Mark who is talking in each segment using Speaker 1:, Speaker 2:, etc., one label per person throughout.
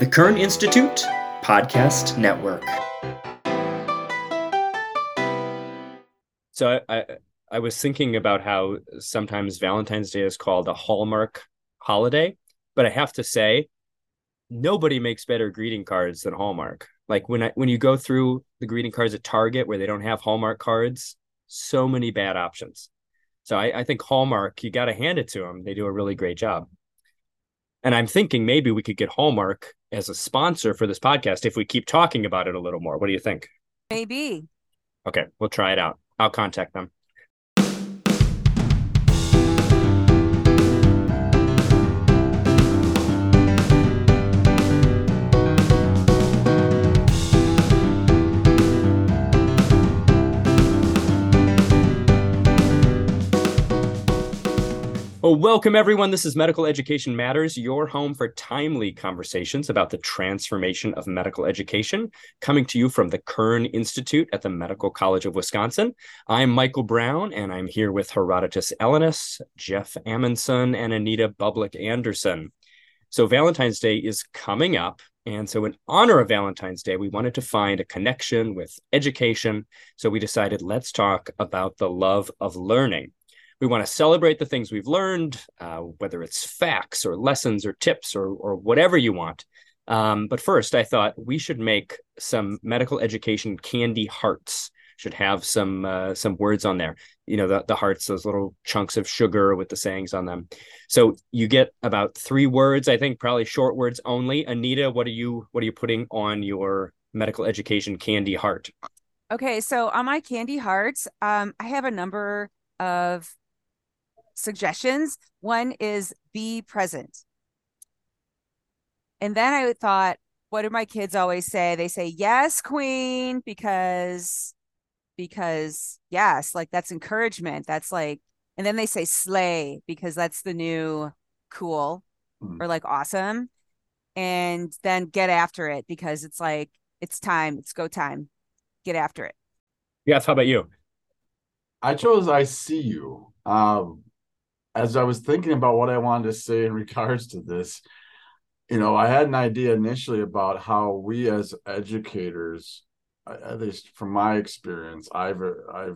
Speaker 1: The Kern Institute Podcast Network.
Speaker 2: So I, I, I was thinking about how sometimes Valentine's Day is called a Hallmark holiday, but I have to say, nobody makes better greeting cards than Hallmark. Like when I when you go through the greeting cards at Target where they don't have Hallmark cards, so many bad options. So I, I think Hallmark, you got to hand it to them. They do a really great job. And I'm thinking maybe we could get Hallmark as a sponsor for this podcast if we keep talking about it a little more. What do you think?
Speaker 3: Maybe.
Speaker 2: Okay, we'll try it out. I'll contact them. Well, welcome everyone. This is Medical Education Matters, your home for timely conversations about the transformation of medical education, coming to you from the Kern Institute at the Medical College of Wisconsin. I'm Michael Braun, and I'm here with Herodotos Ellinas, Jeff Amundson, and Anita Bublik Anderson. So, Valentine's Day is coming up. And so, in honor of Valentine's Day, we wanted to find a connection with education. So, we decided let's talk about the love of learning we want to celebrate the things we've learned, uh, whether it's facts or lessons or tips or or whatever you want. Um, but first, I thought we should make some medical education candy hearts. Should have some uh, some words on there. You know, the the hearts, those little chunks of sugar with the sayings on them. So you get about three words. I think probably short words only. Anita, what are you what are you putting on your medical education candy heart?
Speaker 3: Okay, so on my candy hearts, um, I have a number of suggestions. One is be present. And then I thought, what do my kids always say? They say, yes, queen, because, because yes, like that's encouragement. That's like, and then they say slay because that's the new cool mm-hmm. or like awesome. And then get after it because it's like, it's time, it's go time. Get after it.
Speaker 2: Yes. How about you?
Speaker 4: I chose I see you. Um, as I was thinking about what I wanted to say in regards to this, you know, I had an idea initially about how we as educators, at least from my experience, I've uh, I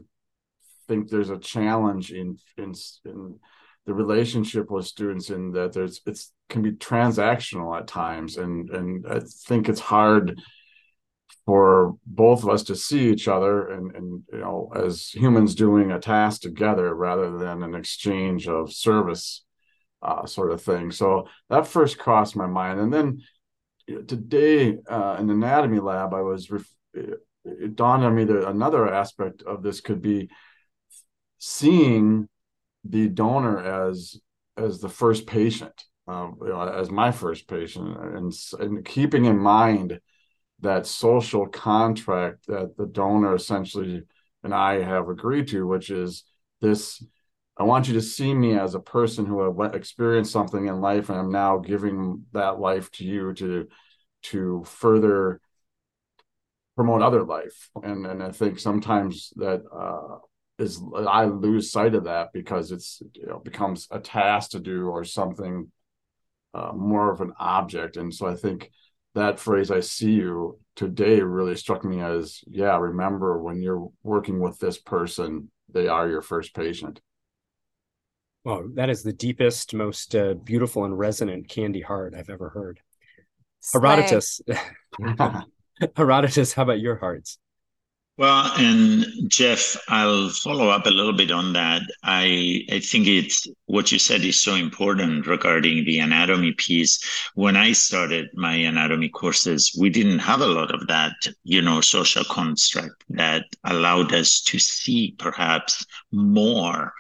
Speaker 4: think there's a challenge in in in the relationship with students in that there's it's can be transactional at times, and and I think it's hard for both of us to see each other and, and you know as humans doing a task together rather than an exchange of service uh, sort of thing. So that first crossed my mind. And then you know, today uh, in anatomy lab i was ref- it dawned on me that another aspect of this could be seeing the donor as as the first patient uh, you know, as my first patient and, and keeping in mind that social contract that the donor essentially and I have agreed to, which is this I want you to see me as a person who have experienced something in life and I'm now giving that life to you to to further promote other life. And and I think sometimes that uh is I lose sight of that because it's you know becomes a task to do or something uh, more of an object. And so I think that phrase i see you today really struck me as yeah remember when you're working with this person they are your first patient.
Speaker 2: Well that is the deepest most uh, beautiful and resonant candy heart i've ever heard. Herodotos. Herodotos how about your hearts
Speaker 5: well, and Jeff, I'll follow up a little bit on that. I I think it's what you said is so important regarding the anatomy piece. When I started my anatomy courses, we didn't have a lot of that, you know, social construct that allowed us to see perhaps more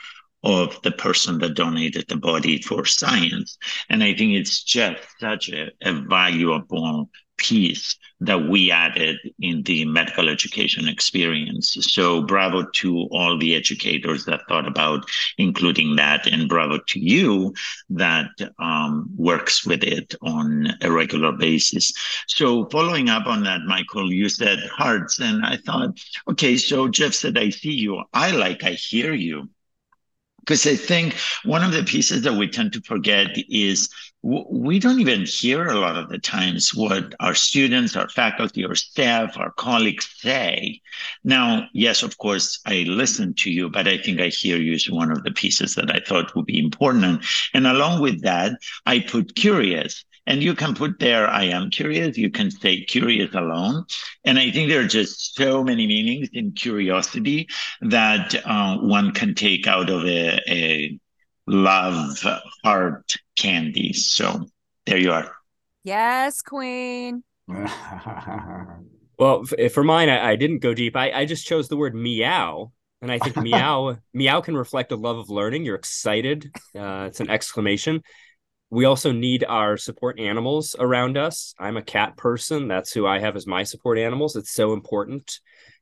Speaker 5: of the person that donated the body for science. And I think it's just such a, a valuable piece that we added in the medical education experience. So bravo to all the educators that thought about including that, and bravo to you that um, works with it on a regular basis. So following up on that, Michael, you said hearts, and I thought, okay, so Jeff said, I see you. I like, I hear you because I think one of the pieces that we tend to forget is we don't even hear a lot of the times what our students, our faculty, our staff, our colleagues say. Now, yes, of course, I listen to you, but I think I hear you is one of the pieces that I thought would be important. And along with that, I put curious. And you can put there, I am curious. You can say curious alone. And I think there are just so many meanings in curiosity that uh, one can take out of a, a love heart candy. So there you are.
Speaker 3: Yes, Queen.
Speaker 2: well, for mine, I, I didn't go deep. I, I just chose the word meow and I think meow meow can reflect a love of learning. You're excited. Uh, it's an exclamation we also need our support animals around us. I'm a cat person. That's who I have as my support animals. It's so important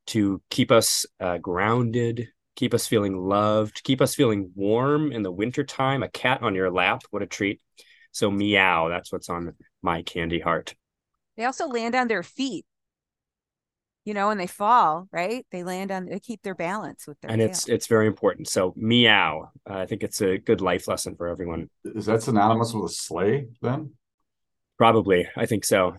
Speaker 2: to keep us uh, grounded, keep us feeling loved, keep us feeling warm in the wintertime. A cat on your lap, what a treat. So, meow, that's what's on my candy heart.
Speaker 3: They also land on their feet you know, and they fall, right? They land on, they keep their balance with their.
Speaker 2: And tail. it's it's very important. So meow. Uh, I think it's a good life lesson for everyone.
Speaker 4: Is that synonymous with a slay then?
Speaker 2: Probably, I think so.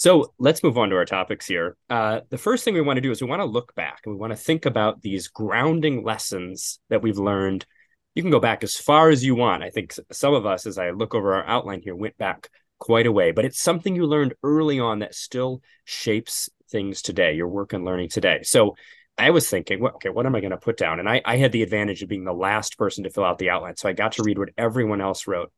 Speaker 2: So let's move on to our topics here. Uh, the first thing we want to do is we want to look back and we want to think about these grounding lessons that we've learned. You can go back as far as you want. I think some of us, as I look over our outline here, went back quite a way, but it's something you learned early on that still shapes things today, your work and learning today. So I was thinking, well, okay, what am I going to put down? And I, I had the advantage of being the last person to fill out the outline. So I got to read what everyone else wrote.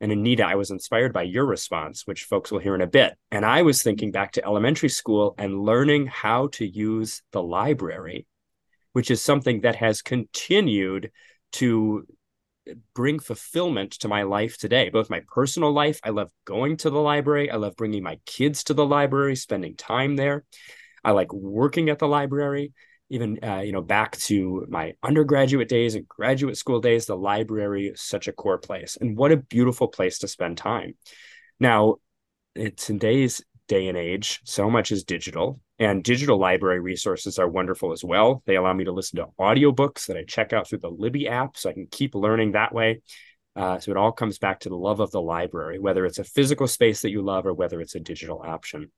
Speaker 2: And Anita, I was inspired by your response, which folks will hear in a bit. And I was thinking back to elementary school and learning how to use the library, which is something that has continued to bring fulfillment to my life today, both my personal life. I love going to the library. I love bringing my kids to the library, spending time there. I like working at the library. Even uh, you know, back to my undergraduate days and graduate school days, the library is such a core place, and what a beautiful place to spend time. Now, in today's day and age, so much is digital. And digital library resources are wonderful as well. They allow me to listen to audiobooks that I check out through the Libby app so I can keep learning that way. Uh, so it all comes back to the love of the library, whether it's a physical space that you love or whether it's a digital option.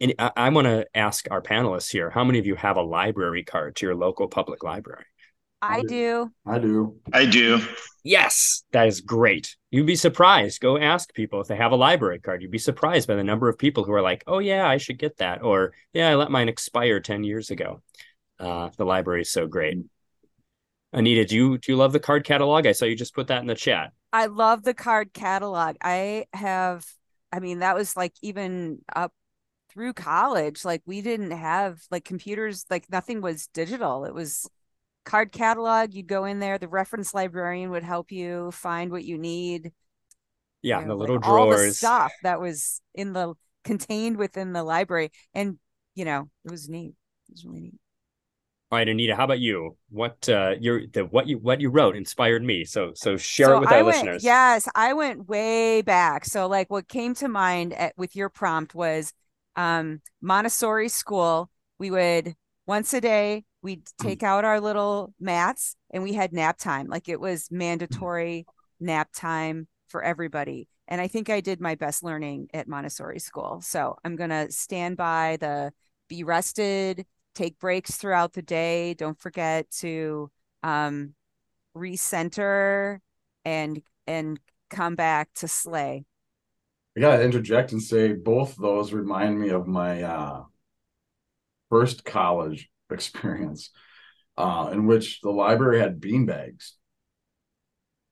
Speaker 2: And I, I want to ask our panelists here how many of you have a library card to your local public library?
Speaker 3: I do.
Speaker 4: I do.
Speaker 5: I do.
Speaker 2: Yes, that is great. You'd be surprised. Go ask people if they have a library card. You'd be surprised by the number of people who are like, "Oh yeah, I should get that," or "Yeah, I let mine expire ten years ago." Uh, the library is so great. Anita, do you do you love the card catalog? I saw you just put that in the chat.
Speaker 3: I love the card catalog. I have. I mean, that was like even up through college. Like we didn't have like computers. Like nothing was digital. It was card catalog. You'd go in there the reference librarian would help you find what you need.
Speaker 2: Yeah
Speaker 3: you
Speaker 2: know, the little
Speaker 3: like
Speaker 2: drawers
Speaker 3: all the stuff that was in the contained within the library. And you know it was neat. It was really neat.
Speaker 2: All right anita how about you? What uh your the what you what you wrote inspired me. So so share
Speaker 3: so
Speaker 2: it with
Speaker 3: I
Speaker 2: our
Speaker 3: went,
Speaker 2: listeners.
Speaker 3: yes i went way back. So like what came to mind at, with your prompt was um montessori school we would once a day we'd take out our little mats and we had nap time. Like it was mandatory nap time for everybody. And i think i did my best learning at montessori school. So i'm going to stand by the be rested take breaks throughout the day. Don't forget to um recenter and and come back to slay
Speaker 4: i gotta interject and say both those remind me of my uh first college experience uh, in which the library had bean bags.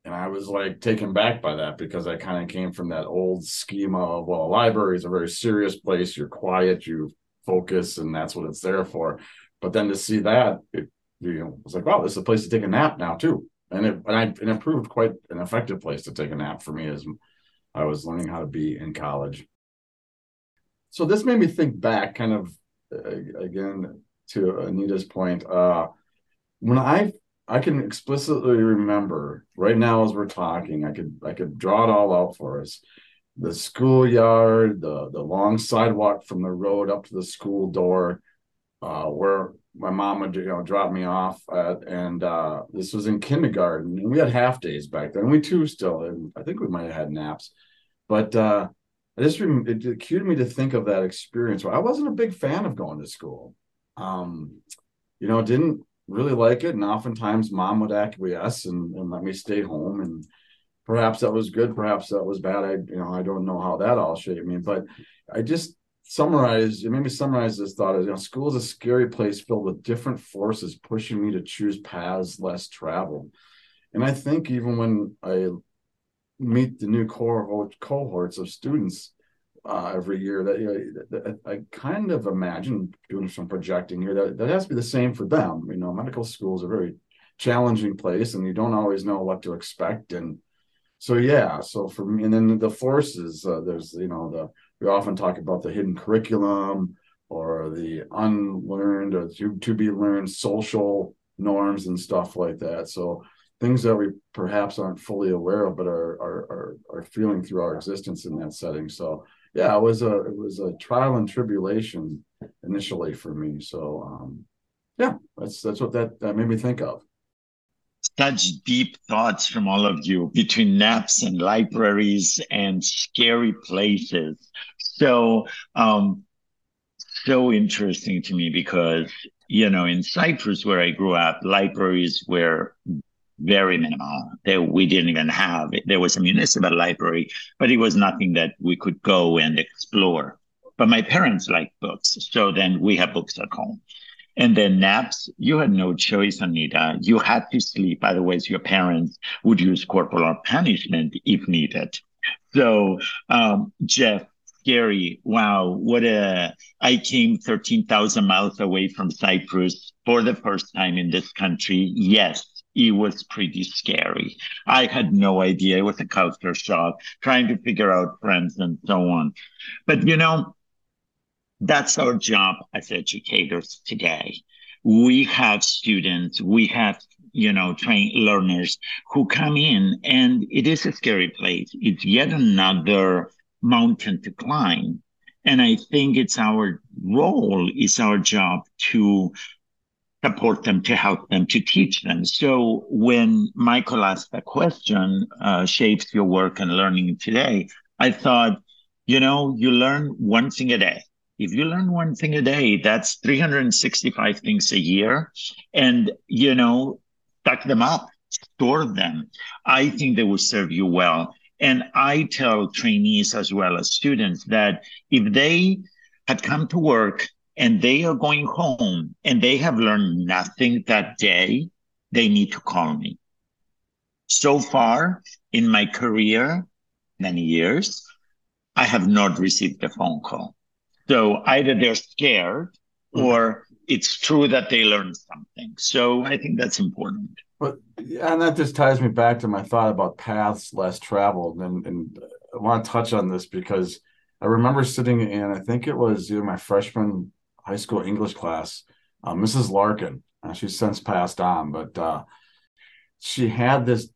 Speaker 4: And I was like taken back by that because I kind of came from that old schema of, well, a library is a very serious place. You're quiet, you focus, and that's what it's there for. But then to see that, it you know, was like, wow, this is a place to take a nap now too. And it and I and it proved quite an effective place to take a nap for me as I was learning how to be in college. So this made me think back, kind of uh, again to Anita's point, uh, when I I can explicitly remember right now as we're talking, I could I could draw it all out for us. The schoolyard, the the long sidewalk from the road up to the school door, uh, where my mom would you know drop me off at, and uh, this was in kindergarten, and we had half days back then. We too still, I think we might have had naps, but uh, I just it, it cued me to think of that experience where I wasn't a big fan of going to school. Um, you know, didn't really like it, and oftentimes mom would acquiesce and, and let me stay home, and perhaps that was good, perhaps that was bad. I you know I don't know how that all shaped me, but I just summarize it made me summarize this thought as you know school is a scary place filled with different forces pushing me to choose paths less traveled and i think even when i meet the new cohort cohorts of students uh, every year that, you know, that, I kind of imagine doing some projecting here that that has to be the same for them. You know, medical school is a very challenging place, and you don't always know what to expect. And so, yeah, so for me, and then the forces, uh, there's you know the we often talk about the hidden curriculum or the unlearned or to, to be learned social norms and stuff like that. So things that we perhaps aren't fully aware of, but are are are, are feeling through our existence in that setting. So yeah, it was a it was a trial and tribulation initially for me. So um, yeah, that's that's what that, that made me think of
Speaker 5: such deep thoughts from all of you between naps and libraries and scary places. So, um, so interesting to me because, you know, in Cyprus, where I grew up, libraries were very minimal. There, we didn't even have, there was a municipal library, but it was nothing that we could go and explore. But my parents liked books. So then we have books at home. And then naps, you had no choice, Anita. You had to sleep. Otherwise, your parents would use corporal punishment if needed. So, um, Jeff, scary. Wow. What a, I came 13,000 miles away from Cyprus for the first time in this country. Yes, it was pretty scary. I had no idea. It was a culture shock, trying to figure out friends and so on. But you know, that's our job as educators today. We have students, we have, you know, trained learners who come in and it is a scary place. It's yet another mountain to climb. And I think it's our role, it's our job to support them, to help them, to teach them. So when Michael asked the question, uh, shapes your work and learning today, I thought, you know, you learn one thing a day if you learn one thing a day, that's 365 things a year. And, you know, stack them up, store them. I think they will serve you well. And I tell trainees as well as students that if they had come to work and they are going home and they have learned nothing that day, they need to call me. So far in my career, many years, I have not received a phone call. So either they're scared mm-hmm. or it's true that they learned something. So I think that's important.
Speaker 4: But and that just ties me back to my thought about paths less traveled, and and I want to touch on this because I remember sitting in I think it was either my freshman high school English class, uh, Mrs. Larkin. Uh, she's since passed on, but uh, she had this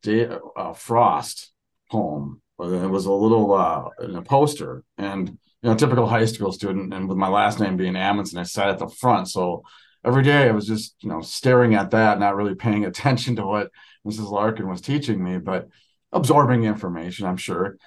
Speaker 4: uh, Frost poem. It was a little uh, in a poster, and you know, typical high school student, and with my last name being Amundson, I sat at the front. So every day I was just, you know, staring at that, not really paying attention to what Mrs. Larkin was teaching me, but absorbing information, I'm sure.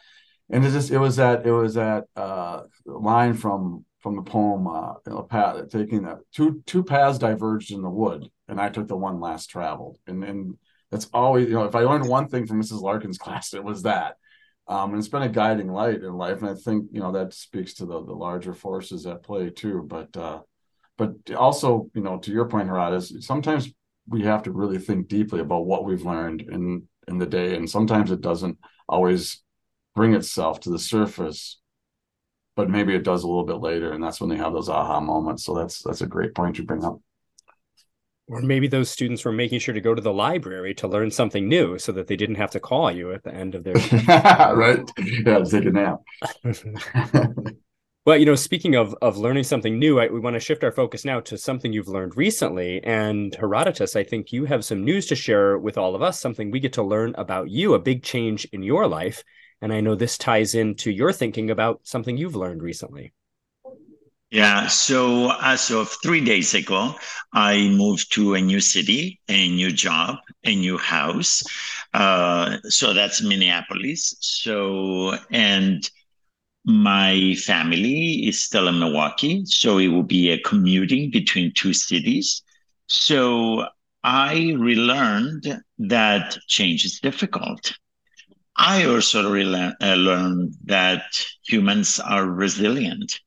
Speaker 4: And it just it was that it was that uh, line from from the poem, uh, know, path, taking that two two paths diverged in the wood, and I took the one last traveled. And and that's always, you know, if I learned one thing from Mrs. Larkin's class, it was that um, and it's been a guiding light in life. And I think you know that speaks to the the larger forces at play too. But uh, but also you know to your point, Harad, sometimes we have to really think deeply about what we've learned in in the day, and sometimes it doesn't always bring itself to the surface but maybe it does a little bit later and that's when they have those aha moments. So that's that's a great point you bring up.
Speaker 2: Or maybe those students were making sure to go to the library to learn something new so that they didn't have to call you at the end of their
Speaker 4: right? Yeah take a nap.
Speaker 2: Well you know speaking of of learning something new I, we want to shift our focus now to something you've learned recently. And herodotos i think you have some news to share with all of us something we get to learn about you a big change in your life and i know this ties into your thinking about something you've learned recently
Speaker 5: Yeah. So as of three days ago, I moved to a new city, a new job, a new house. Uh, so that's Minneapolis. So, and my family is still in Milwaukee. So it will be a commuting between two cities. So I relearned that change is difficult. I also rele- uh, learned that humans are resilient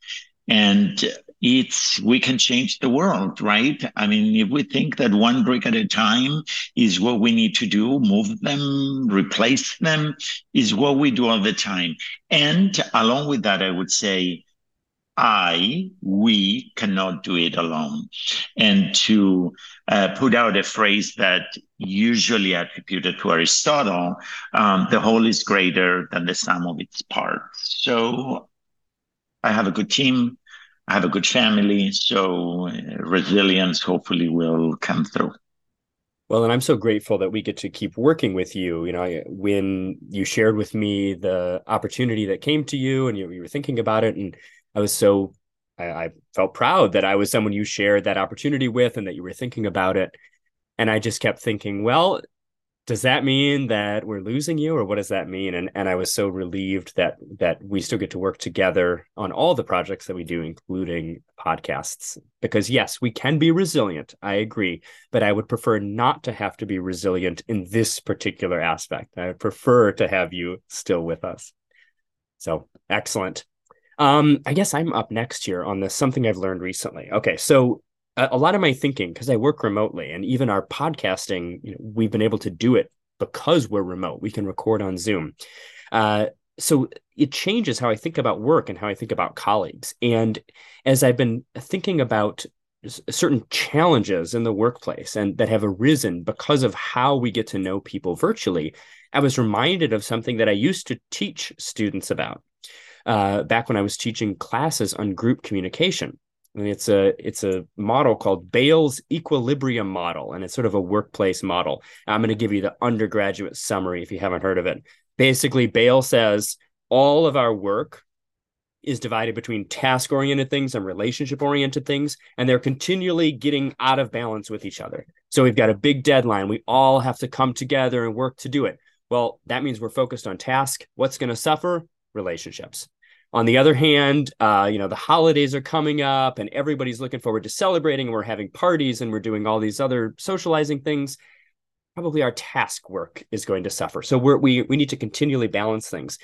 Speaker 5: and it's we can change the world right? I mean if we think that one brick at a time is what we need to do move them replace them is what we do all the time. And along with that i would say i we cannot do it alone and to uh, put out a phrase that usually attributed to aristotle um, the whole is greater than the sum of its parts so I have a good team. I have a good family. So uh, resilience hopefully will come through.
Speaker 2: Well, and I'm so grateful that we get to keep working with you. You know, when you shared with me the opportunity that came to you and you, you were thinking about it, and I was so, I, I felt proud that I was someone you shared that opportunity with and that you were thinking about it. And I just kept thinking, well, does that mean that we're losing you or what does that mean? And and i was so relieved that that we still get to work together on all the projects that we do including podcasts. Because yes we can be resilient i agree but i would prefer not to have to be resilient in this particular aspect. I prefer to have you still with us. So excellent um i guess i'm up next here on this something i've learned recently okay so a, lot of my thinking because I work remotely and even our podcasting, you know, we've been able to do it because we're remote. We can record on Zoom. Uh, so it changes how I think about work and how I think about colleagues. And as I've been thinking about certain challenges in the workplace and that have arisen because of how we get to know people virtually, I was reminded of something that I used to teach students about uh, back when I was teaching classes on group communication and it's a it's a model called Bales' equilibrium model, and it's sort of a workplace model. I'm going to give you the undergraduate summary if you haven't heard of it. Basically, Bale says all of our work is divided between task oriented things and relationship oriented things, and they're continually getting out of balance with each other. So we've got a big deadline. We all have to come together and work to do it. Well, that means we're focused on task. What's going to suffer? Relationships. On the other hand, uh, you know, the holidays are coming up and everybody's looking forward to celebrating and we're having parties and we're doing all these other socializing things. Probably our task work is going to suffer. So we're, we we need to continually balance things.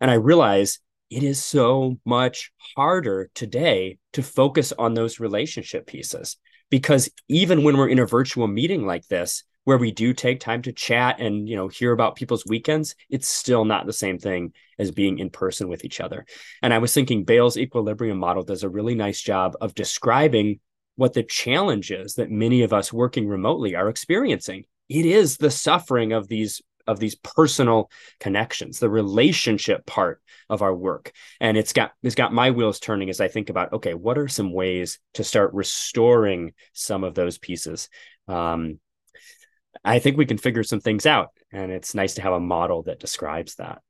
Speaker 2: And I realize it is so much harder today to focus on those relationship pieces because even when we're in a virtual meeting like this, where we do take time to chat and you know hear about people's weekends it's still not the same thing as being in person with each other. And i was thinking bales' equilibrium model does a really nice job of describing what the challenges that many of us working remotely are experiencing. It is the suffering of these of these personal connections the relationship part of our work. And it's got it's got my wheels turning as i think about okay what are some ways to start restoring some of those pieces? Um, I think we can figure some things out. And it's nice to have a model that describes that.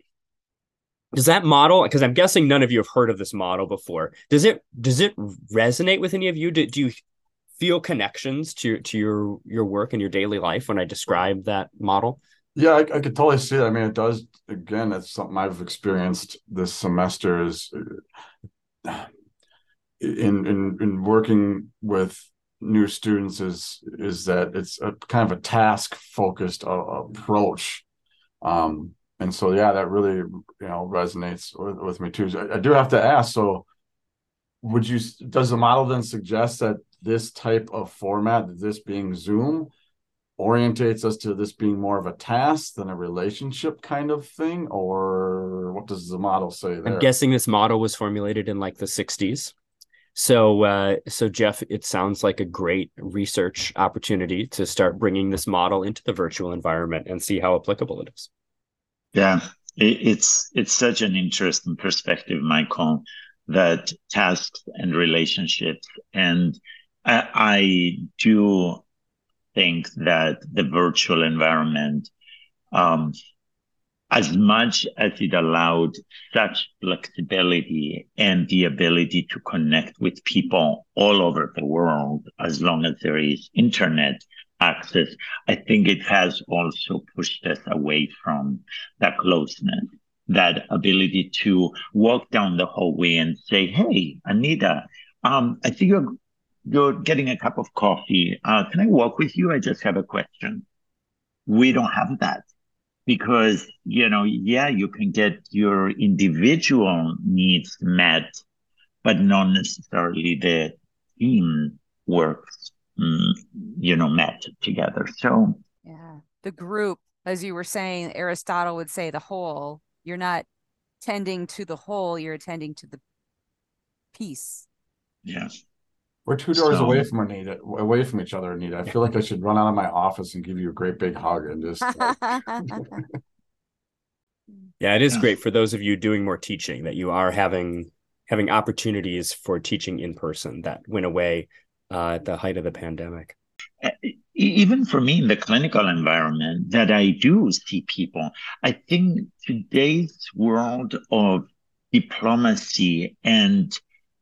Speaker 2: Does that model, because I'm guessing none of you have heard of this model before, does it does it resonate with any of you? Do, do you feel connections to to your your work and your daily life when I describe that model?
Speaker 4: Yeah, I, I could totally see it. I mean, it does. Again, it's something I've experienced this semester. Is uh, in in in working with new students is is that it's a kind of a task focused uh, approach. Um and so yeah that really you know resonates with, with me too. I, I, do have to ask so would you does the model then suggest that this type of format this being zoom orientates us to this being more of a task than a relationship kind of thing? Or what does the model say there?
Speaker 2: i'm guessing this model was formulated in like the 60s so, uh, so Jeff, it sounds like a great research opportunity to start bringing this model into the virtual environment and see how applicable it is.
Speaker 5: Yeah, it's it's such an interesting perspective, Michael. That tasks and relationships, and I, I do think that the virtual environment um, as much as it allowed such flexibility and the ability to connect with people all over the world, as long as there is internet access, I think it has also pushed us away from that closeness, that ability to walk down the hallway and say, Hey, Anita, um, I think you're, you're getting a cup of coffee. Uh, can I walk with you? I just have a question. We don't have that because you know yeah you can get your individual needs met but not necessarily the team works mm, you know met together. So
Speaker 3: yeah the group as you were saying aristotle would say the whole you're not tending to the whole you're attending to the piece.
Speaker 5: Yeah
Speaker 4: we're two doors so, away from Anita, away from each other, Anita. I feel like I should run out of my office and give you a great big hug and just.
Speaker 2: yeah, it is great for those of you doing more teaching that you are having having opportunities for teaching in person that went away uh, at the height of the pandemic.
Speaker 5: Even for me in the clinical environment, that I do see people. I think today's world of diplomacy and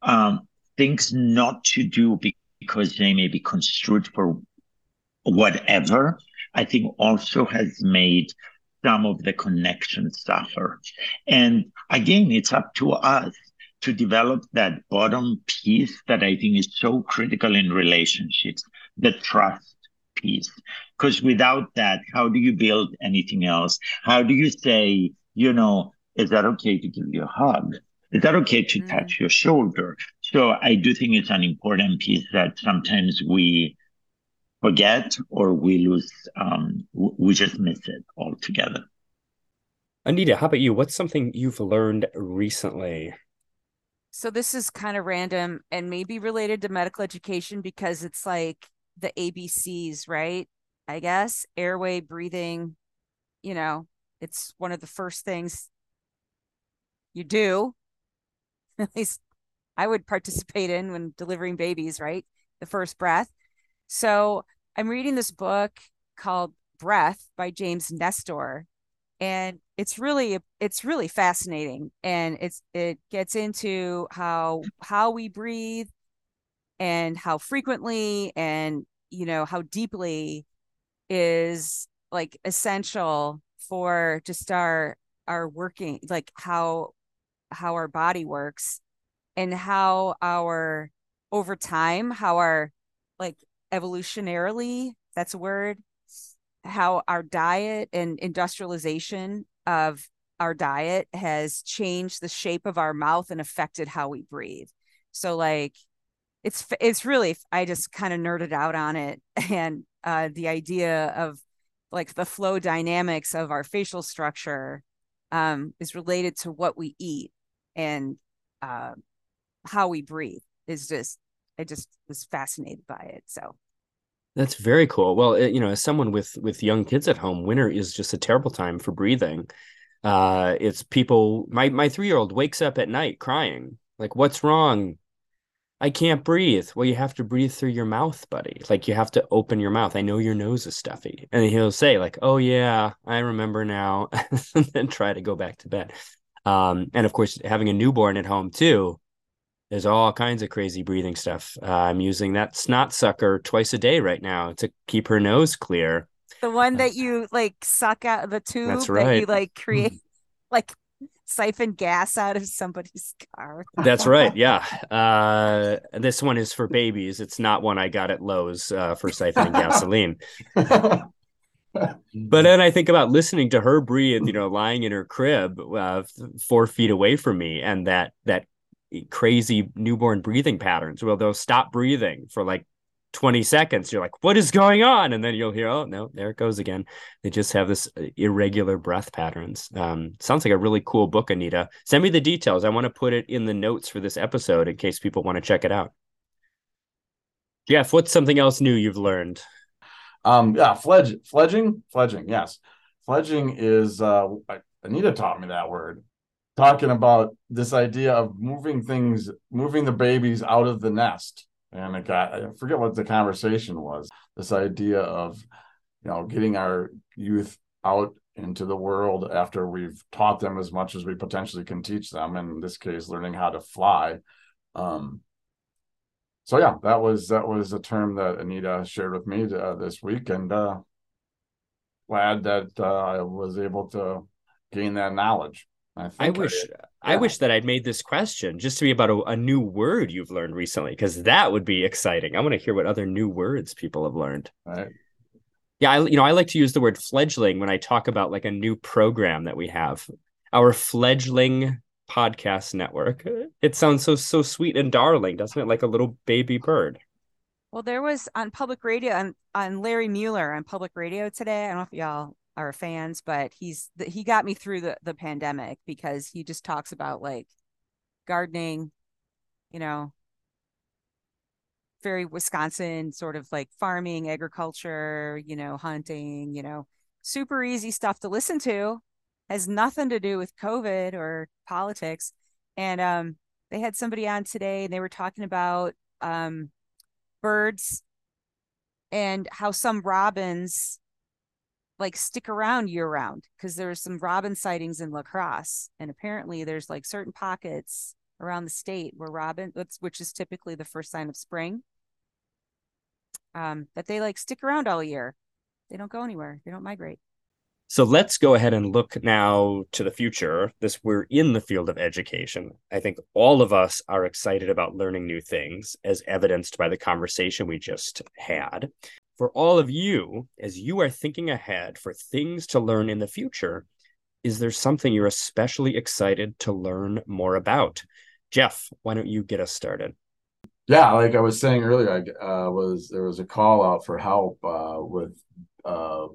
Speaker 5: um, things not to do because they may be construed for whatever, I think also has made some of the connections suffer. And again, it's up to us to develop that bottom piece that I think is so critical in relationships, the trust piece. Because without that, how do you build anything else? How do you say, you know, is that okay to give you a hug? Is that okay to mm. touch your shoulder? So I do think it's an important piece that sometimes we forget or we lose, um, we just miss it altogether.
Speaker 2: Anita, how about you? What's something you've learned recently?
Speaker 3: So this is kind of random and maybe related to medical education because it's like the ABCs, right? I guess airway, breathing, you know, it's one of the first things you do at least I would participate in when delivering babies, right? The first breath. So I'm reading this book called Breath by James Nestor. And it's really it's really fascinating. And it's it gets into how how we breathe and how frequently and you know how deeply is like essential for just our our working like how how our body works and how our over time how our like evolutionarily that's a word how our diet and industrialization of our diet has changed the shape of our mouth and affected how we breathe. So like it's it's really i just kind of nerded out on it and uh the idea of like the flow dynamics of our facial structure um is related to what we eat and uh, how we breathe is just I just was fascinated by it. So
Speaker 2: that's very cool. Well, it, you know, as someone with with young kids at home, winter is just a terrible time for breathing. Uh, it's people. My my three year old wakes up at night crying. Like, what's wrong? I can't breathe. Well, you have to breathe through your mouth, buddy. Like you have to open your mouth. I know your nose is stuffy. And he'll say, like, oh yeah, I remember now, and then try to go back to bed. Um, and of course, having a newborn at home too, there's all kinds of crazy breathing stuff. Uh, I'm using that snot sucker twice a day right now to keep her nose clear.
Speaker 3: The one that you like suck out of the tube That's right. that you like create like siphon gas out of somebody's car.
Speaker 2: That's right. Yeah. Uh, this one is for babies. It's not one I got at Lowe's uh, for siphoning gasoline. but then I think about listening to her breathe, you know, lying in her crib, uh, four feet away from me, and that that crazy newborn breathing patterns. Well, they'll stop breathing for like 20 seconds. You're like, what is going on? And then you'll hear, oh no, there it goes again. They just have this uh, irregular breath patterns. Um, sounds like a really cool book, Anita. Send me the details. I want to put it in the notes for this episode in case people want to check it out. Jeff, what's something else new you've learned?
Speaker 4: Um, yeah, fledge, fledging, fledging. Yes, fledging is. Uh, Anita taught me that word. Talking about this idea of moving things, moving the babies out of the nest, and it got. I forget what the conversation was. This idea of, you know, getting our youth out into the world after we've taught them as much as we potentially can teach them. And in this case, learning how to fly. Um, so yeah, that was that was a term that Anita shared with me uh, this week, and uh, glad that uh, I was able to gain that knowledge.
Speaker 2: I, I wish I, I, wish that I'd made this question just to be about a, a new word you've learned recently, because that would be exciting. I want to hear what other new words people have learned.
Speaker 4: Right.
Speaker 2: Yeah, I you know I like to use the word fledgling when I talk about like a new program that we have. Our fledgling podcast network. It sounds so so sweet and darling, doesn't it? Like a little baby bird.
Speaker 3: Well, there was on public radio on, on Larry Meiller on public radio today. I don't know if y'all are fans, but he's he got me through the the pandemic because he just talks about like gardening, you know, very Wisconsin sort of like farming, agriculture, you know, hunting, you know, super easy stuff to listen to. Has nothing to do with COVID or politics. And um they had somebody on today and they were talking about um birds and how some robins like stick around year round because there's some robin sightings in La Crosse and apparently there's like certain pockets around the state where robin which is typically the first sign of spring um that they like stick around all year they don't go anywhere they don't migrate
Speaker 2: so let's go ahead and look now to the future. This we're in the field of education. I think all of us are excited about learning new things, as evidenced by the conversation we just had. For all of you, as you are thinking ahead for things to learn in the future, is there something you're especially excited to learn more about? Jeff, why don't you get us started?
Speaker 4: Yeah, like I was saying earlier, I uh, was there was a call out for help uh, with uh,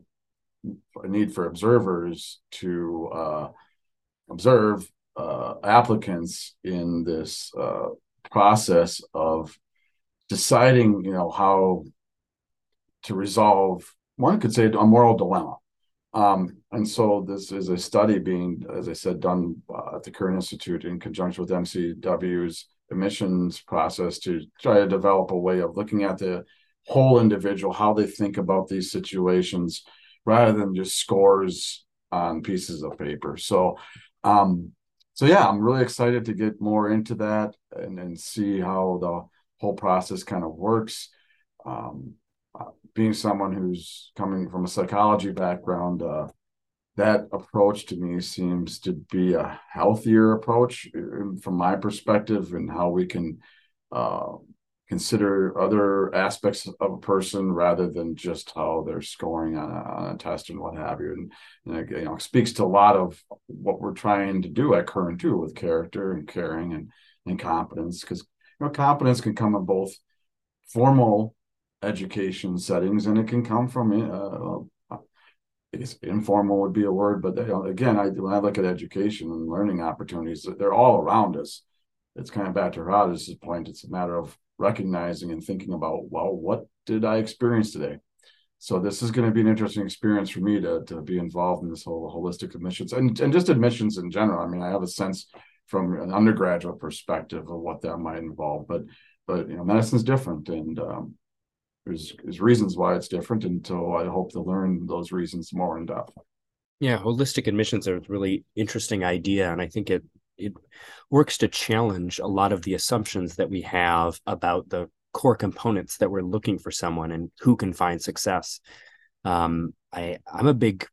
Speaker 4: a need for observers to uh, observe uh, applicants in this uh, process of deciding, you know, how to resolve one could say a moral dilemma. Um, and so this is a study being, as I said, done uh, at the Kern Institute in conjunction with MCW's admissions process to try to develop a way of looking at the whole individual, how they think about these situations, rather than just scores on pieces of paper. So, um, so yeah, I'm really excited to get more into that and, and see how the whole process kind of works. Um, being someone who's coming from a psychology background, uh, that approach to me seems to be a healthier approach uh, from my perspective and how we can uh, consider other aspects of a person rather than just how they're scoring on a, on a test and what have you. And, and it, you know, speaks to a lot of what we're trying to do at Kern too with character and caring and, and competence. Because you know, competence can come in both formal education settings and it can come from uh, I guess informal would be a word, but they, again, I when I look at education and learning opportunities, they're all around us. It's kind of back to Raj's point. It's a matter of recognizing and thinking about, well, what did I experience today? So this is going to be an interesting experience for me to, to be involved in this whole holistic admissions and, and just admissions in general. I mean, I have a sense from an undergraduate perspective of what that might involve, but but you know, medicine's different, and um, there's there's reasons why it's different. and so I hope to learn those reasons more in depth.
Speaker 2: Yeah, holistic admissions are a really interesting idea, and I think it it works to challenge a lot of the assumptions that we have about the core components that we're looking for someone and who can find success. Um, I I'm a big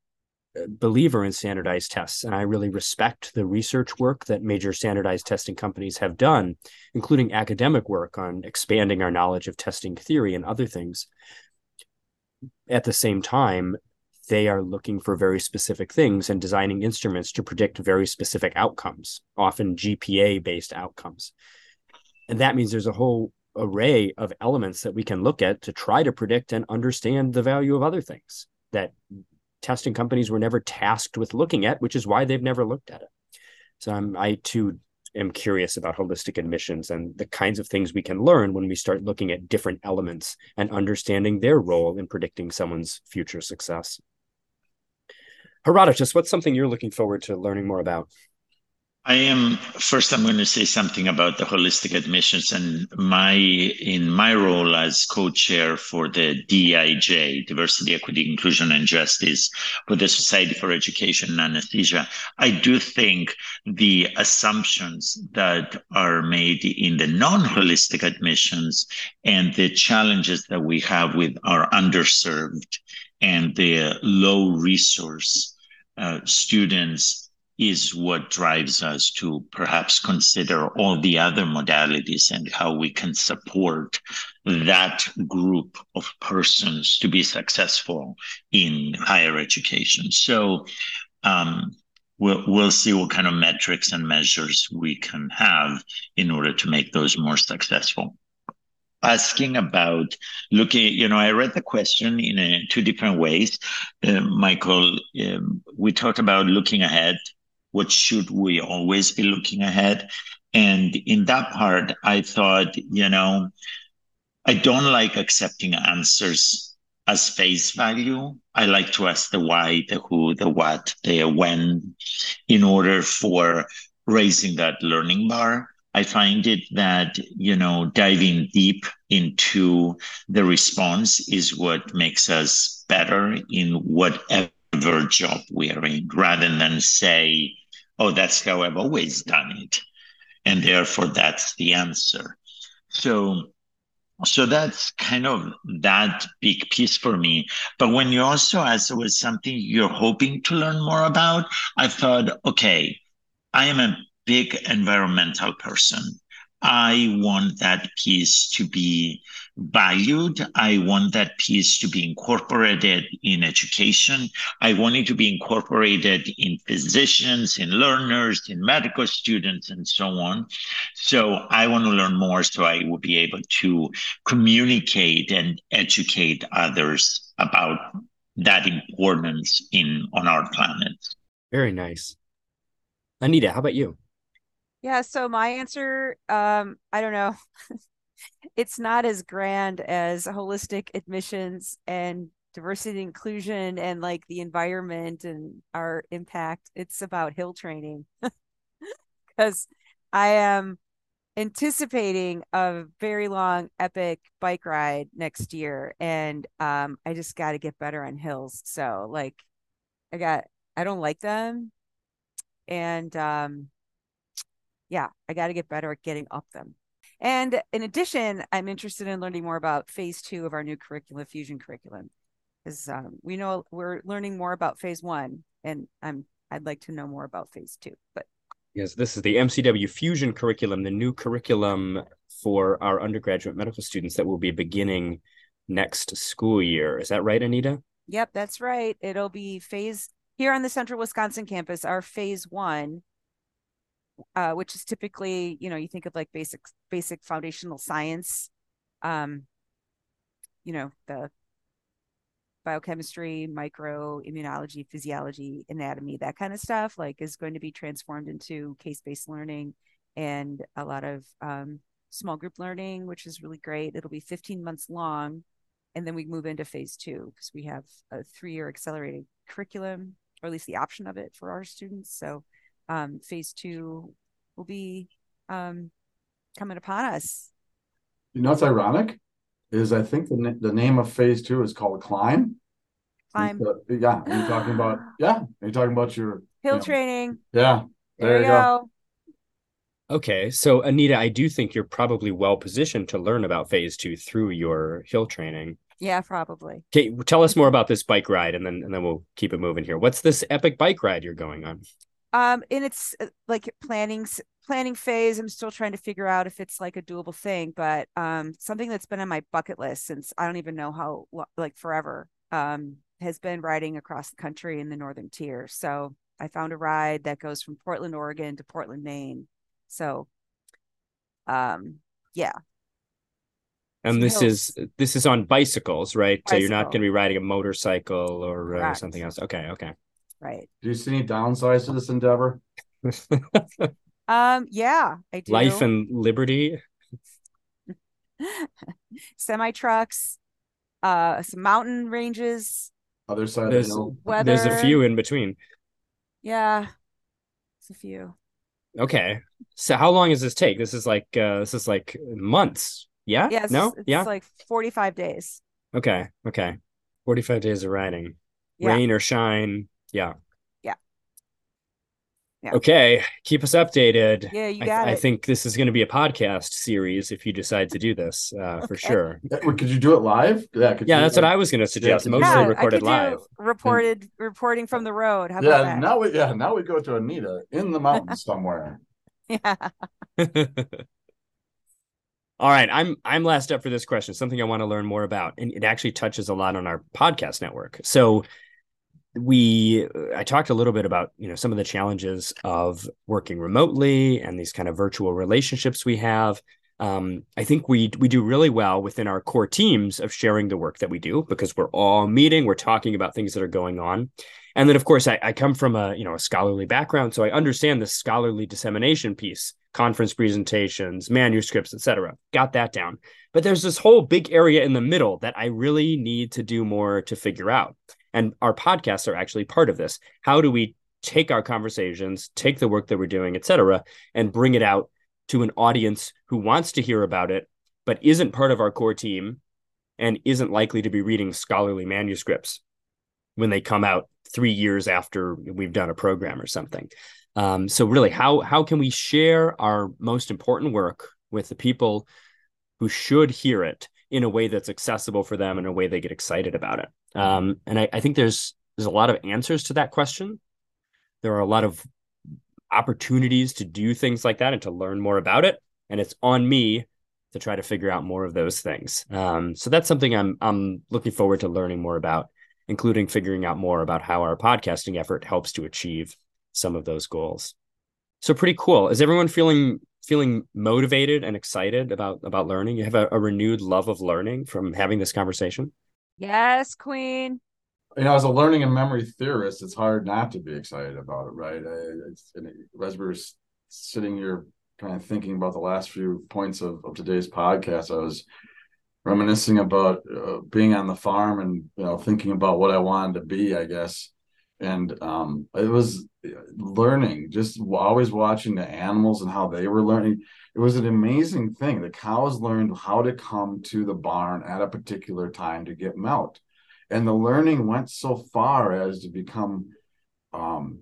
Speaker 2: believer in standardized tests, and I really respect the research work that major standardized testing companies have done, including academic work on expanding our knowledge of testing theory and other things. At the same time, they are looking for very specific things and designing instruments to predict very specific outcomes, often GPA based outcomes. And that means there's a whole array of elements that we can look at to try to predict and understand the value of other things that testing companies were never tasked with looking at, which is why they've never looked at it. So I'm, I too am curious about holistic admissions and the kinds of things we can learn when we start looking at different elements and understanding their role in predicting someone's future success. Herodotos, what's something you're looking forward to learning more about?
Speaker 5: I am first. I'm going to say something about the holistic admissions and my in my role as co-chair for the DIJ, Diversity, Equity, Inclusion, and Justice, for the Society for Education in Anesthesia. I do think the assumptions that are made in the non-holistic admissions and the challenges that we have with our underserved and the low resource uh, students is what drives us to perhaps consider all the other modalities and how we can support that group of persons to be successful in higher education. So um, we'll, we'll see what kind of metrics and measures we can have in order to make those more successful asking about looking you know i read the question in a, two different ways uh, michael um, we talked about looking ahead what should we always be looking ahead? And in that part, I thought, you know, I don't like accepting answers as face value. I like to ask the why, the who, the what, the when, in order for raising that learning bar. I find it that, you know, diving deep into the response is what makes us better in whatever job we are in rather than say, oh, that's how I've always done it. And therefore, that's the answer. So, so that's kind of that big piece for me. But when you also asked, was something you're hoping to learn more about, I thought, okay, I am a big environmental person. I want that piece to be valued. I want that piece to be incorporated in education. I want it to be incorporated in physicians, in learners, in medical students, and so on. So I want to learn more so I will be able to communicate and educate others about that importance in on our planet.
Speaker 2: Very nice. Anita, how about you?
Speaker 3: Yeah, so my answer, um, I don't know. it's not as grand as holistic admissions and diversity and inclusion and like the environment and our impact. It's about hill training. Because I am anticipating a very long epic bike ride next year and um I just got to get better on hills. So like I got I don't like them and um yeah, I got to get better at getting up them. And in addition, I'm interested in learning more about phase two of our new curriculum, fusion curriculum, because um, we know we're learning more about phase one, and I'm I'd like to know more about phase two. But
Speaker 2: yes, this is the MCW fusion curriculum, the new curriculum for our undergraduate medical students that will be beginning next school year. Is that right, Anita?
Speaker 3: Yep, that's right. It'll be phase here on the Central Wisconsin campus. Our phase one uh, which is typically, you know, you think of like basic basic foundational science, um, you know, the biochemistry, micro immunology, physiology, anatomy, that kind of stuff, like is going to be transformed into case-based learning and a lot of um, small group learning, which is really great. It'll be 15 months long. And then we move into phase two because we have a three-year accelerated curriculum, or at least the option of it for our students. So um, phase two will be um, coming upon us.
Speaker 4: You know what's ironic is I think the the name of phase two is called Climb.
Speaker 3: Climb.
Speaker 4: yeah, are you talking about yeah? Are you talking about your
Speaker 3: hill
Speaker 4: you know,
Speaker 3: training?
Speaker 4: Yeah, there, there you go. go.
Speaker 2: Okay, so Anita, I do think you're probably well positioned to learn about phase two through your hill training.
Speaker 3: Yeah, probably.
Speaker 2: Okay, tell us more about this bike ride, and then and then we'll keep it moving here. What's this epic bike ride you're going on?
Speaker 3: Um in its uh, like planning planning phase i'm still trying to figure out if it's like a doable thing but um something that's been on my bucket list since i don't even know how like forever um has been riding across the country in the northern tier. So i found a ride that goes from portland oregon to portland maine. So um yeah.
Speaker 2: And this is this is on bicycles right? Bicycle. so you're not going to be riding a motorcycle or uh, something else. Okay okay
Speaker 3: right.
Speaker 4: Do you see any downsides to this endeavor?
Speaker 3: um, yeah, I do.
Speaker 2: Life and liberty.
Speaker 3: Semi trucks, uh, some mountain ranges.
Speaker 4: Other side
Speaker 2: there's,
Speaker 4: of
Speaker 2: the There's a few in between.
Speaker 3: Yeah, it's a few.
Speaker 2: Okay. So how long does this take? This is like uh this is like months. Yeah?
Speaker 3: Yeah, it's,
Speaker 2: no?
Speaker 3: it's
Speaker 2: yeah.
Speaker 3: like 45 days.
Speaker 2: okay. Okay. 45 days of riding.
Speaker 3: Yeah.
Speaker 2: Rain or shine. Yeah.
Speaker 3: Yeah. Yeah.
Speaker 2: Okay. Keep us updated.
Speaker 3: Yeah, you
Speaker 2: I,
Speaker 3: got
Speaker 2: I
Speaker 3: it.
Speaker 2: think this is going to be a podcast series if you decide to do this, uh, for sure.
Speaker 4: Could you do it live? Yeah, could
Speaker 2: Yeah,
Speaker 4: you,
Speaker 2: that's what I was going to suggest.
Speaker 4: could you-
Speaker 2: Mostly
Speaker 3: yeah, I
Speaker 2: recorded
Speaker 3: could
Speaker 2: live.
Speaker 3: do reported reporting from the road. How about
Speaker 4: Yeah,
Speaker 3: that?
Speaker 4: now we yeah now we go to Anita in the mountains somewhere.
Speaker 3: Yeah.
Speaker 2: All right, I'm I'm last up for this question. Something I want to learn more about, and it actually touches a lot on our podcast network. So, we I talked a little bit about you know some of the challenges of working remotely and these kind of virtual relationships we have. Um, I think we we do really well within our core teams of sharing the work that we do because we're all meeting, we're talking about things that are going on, and then of course I, I come from a you know a scholarly background, so I understand the scholarly dissemination piece, conference presentations, manuscripts, etc. Got that down. But there's this whole big area in the middle that I really need to do more to figure out. And our podcasts are actually part of this. How do we take our conversations, take the work that we're doing, et cetera, and bring it out to an audience who wants to hear about it, but isn't part of our core team and isn't likely to be reading scholarly manuscripts when they come out three years after we've done a program or something. Um, so really, how how can we share our most important work with the people who should hear it in a way that's accessible for them in a way they get excited about it? Um, and I, I think there's there's a lot of answers to that question. There are a lot of opportunities to do things like that and to learn more about it. And it's on me to try to figure out more of those things. Um, so that's something I'm I'm looking forward to learning more about, including figuring out more about how our podcasting effort helps to achieve some of those goals. So pretty cool. Is everyone feeling feeling motivated and excited about about learning? You have a, a renewed love of learning from having this conversation.
Speaker 3: Yes, Queen.
Speaker 4: You know, as a learning and memory theorist, it's hard not to be excited about it, right? It's, and as we were sitting here kind of thinking about the last few points of, of today's podcast, I was reminiscing about uh, being on the farm and you know thinking about what I wanted to be, I guess. And um, it was learning, just always watching the animals and how they were learning. It was an amazing thing. The cows learned how to come to the barn at a particular time to get milk and the learning went so far as to become um,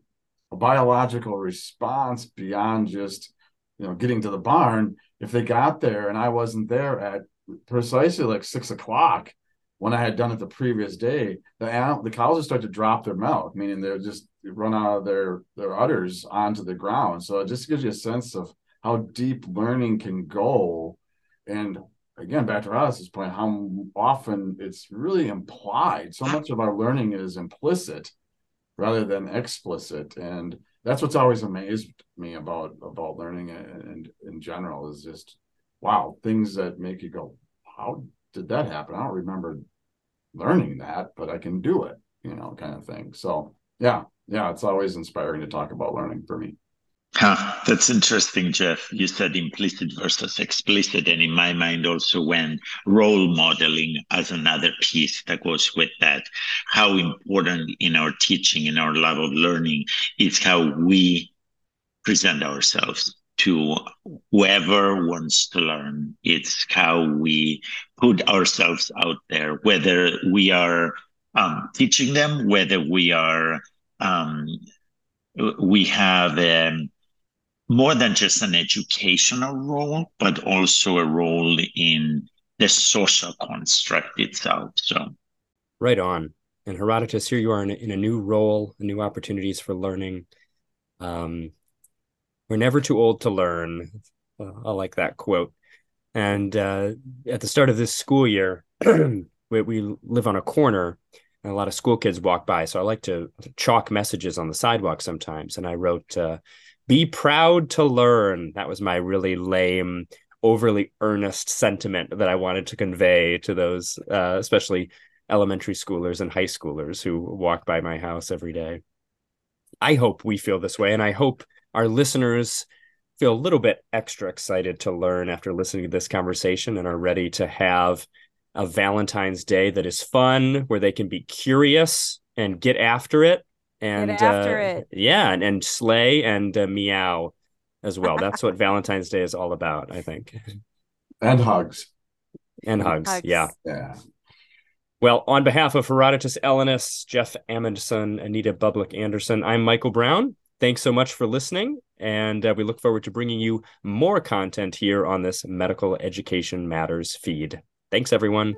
Speaker 4: a biological response beyond just you know getting to the barn if they got there and i wasn't there at precisely like six o'clock when i had done it the previous day the animal, the cows would start to drop their milk meaning they would just run out of their their udders onto the ground. So it just gives you a sense of how deep learning can go. And again back to Alice's point, how often it's really implied. So much of our learning is implicit rather than explicit, and that's what's always amazed me about about learning and in general is just wow things that make you go, how did that happen? I don't remember learning that, but I can do it, you know, kind of thing. So yeah, yeah, it's always inspiring to talk about learning for me.
Speaker 5: Huh, that's interesting, Jeff. You said implicit versus explicit, and in my mind also when role modeling as another piece that goes with that. How important in our teaching, in our love of learning, is how we present ourselves to whoever wants to learn. It's how we put ourselves out there, whether we are um, teaching them, whether we are um, we have um, more than just an educational role, but also a role in the social construct itself. So,
Speaker 2: Right on. And Herodotos, here you are in a, in a new role, new opportunities for learning. Um, we're never too old to learn. Uh, I like that quote. And uh, at the start of this school year, we, we live on a corner and a lot of school kids walk by. So I like to chalk messages on the sidewalk sometimes. And I wrote, uh, be proud to learn. That was my really lame, overly earnest sentiment that I wanted to convey to those, uh, especially elementary schoolers and high schoolers who walk by my house every day. I hope we feel this way. And I hope our listeners feel a little bit extra excited to learn after listening to this conversation and are ready to have a Valentine's Day that is fun, where they can be curious and get after it and
Speaker 3: after
Speaker 2: uh,
Speaker 3: it.
Speaker 2: yeah, and, and slay and uh, meow as well. That's what Valentine's Day is all about, I think.
Speaker 4: And hugs.
Speaker 2: And hugs.
Speaker 3: Hugs.
Speaker 2: Yeah.
Speaker 4: Yeah.
Speaker 2: Well, on behalf of Herodotos Ellinas, Jeff Amundson, Anita Bublik Anderson, I'm Michael Braun. Thanks so much for listening. And uh, we look forward to bringing you more content here on this Medical Education Matters feed. Thanks, everyone.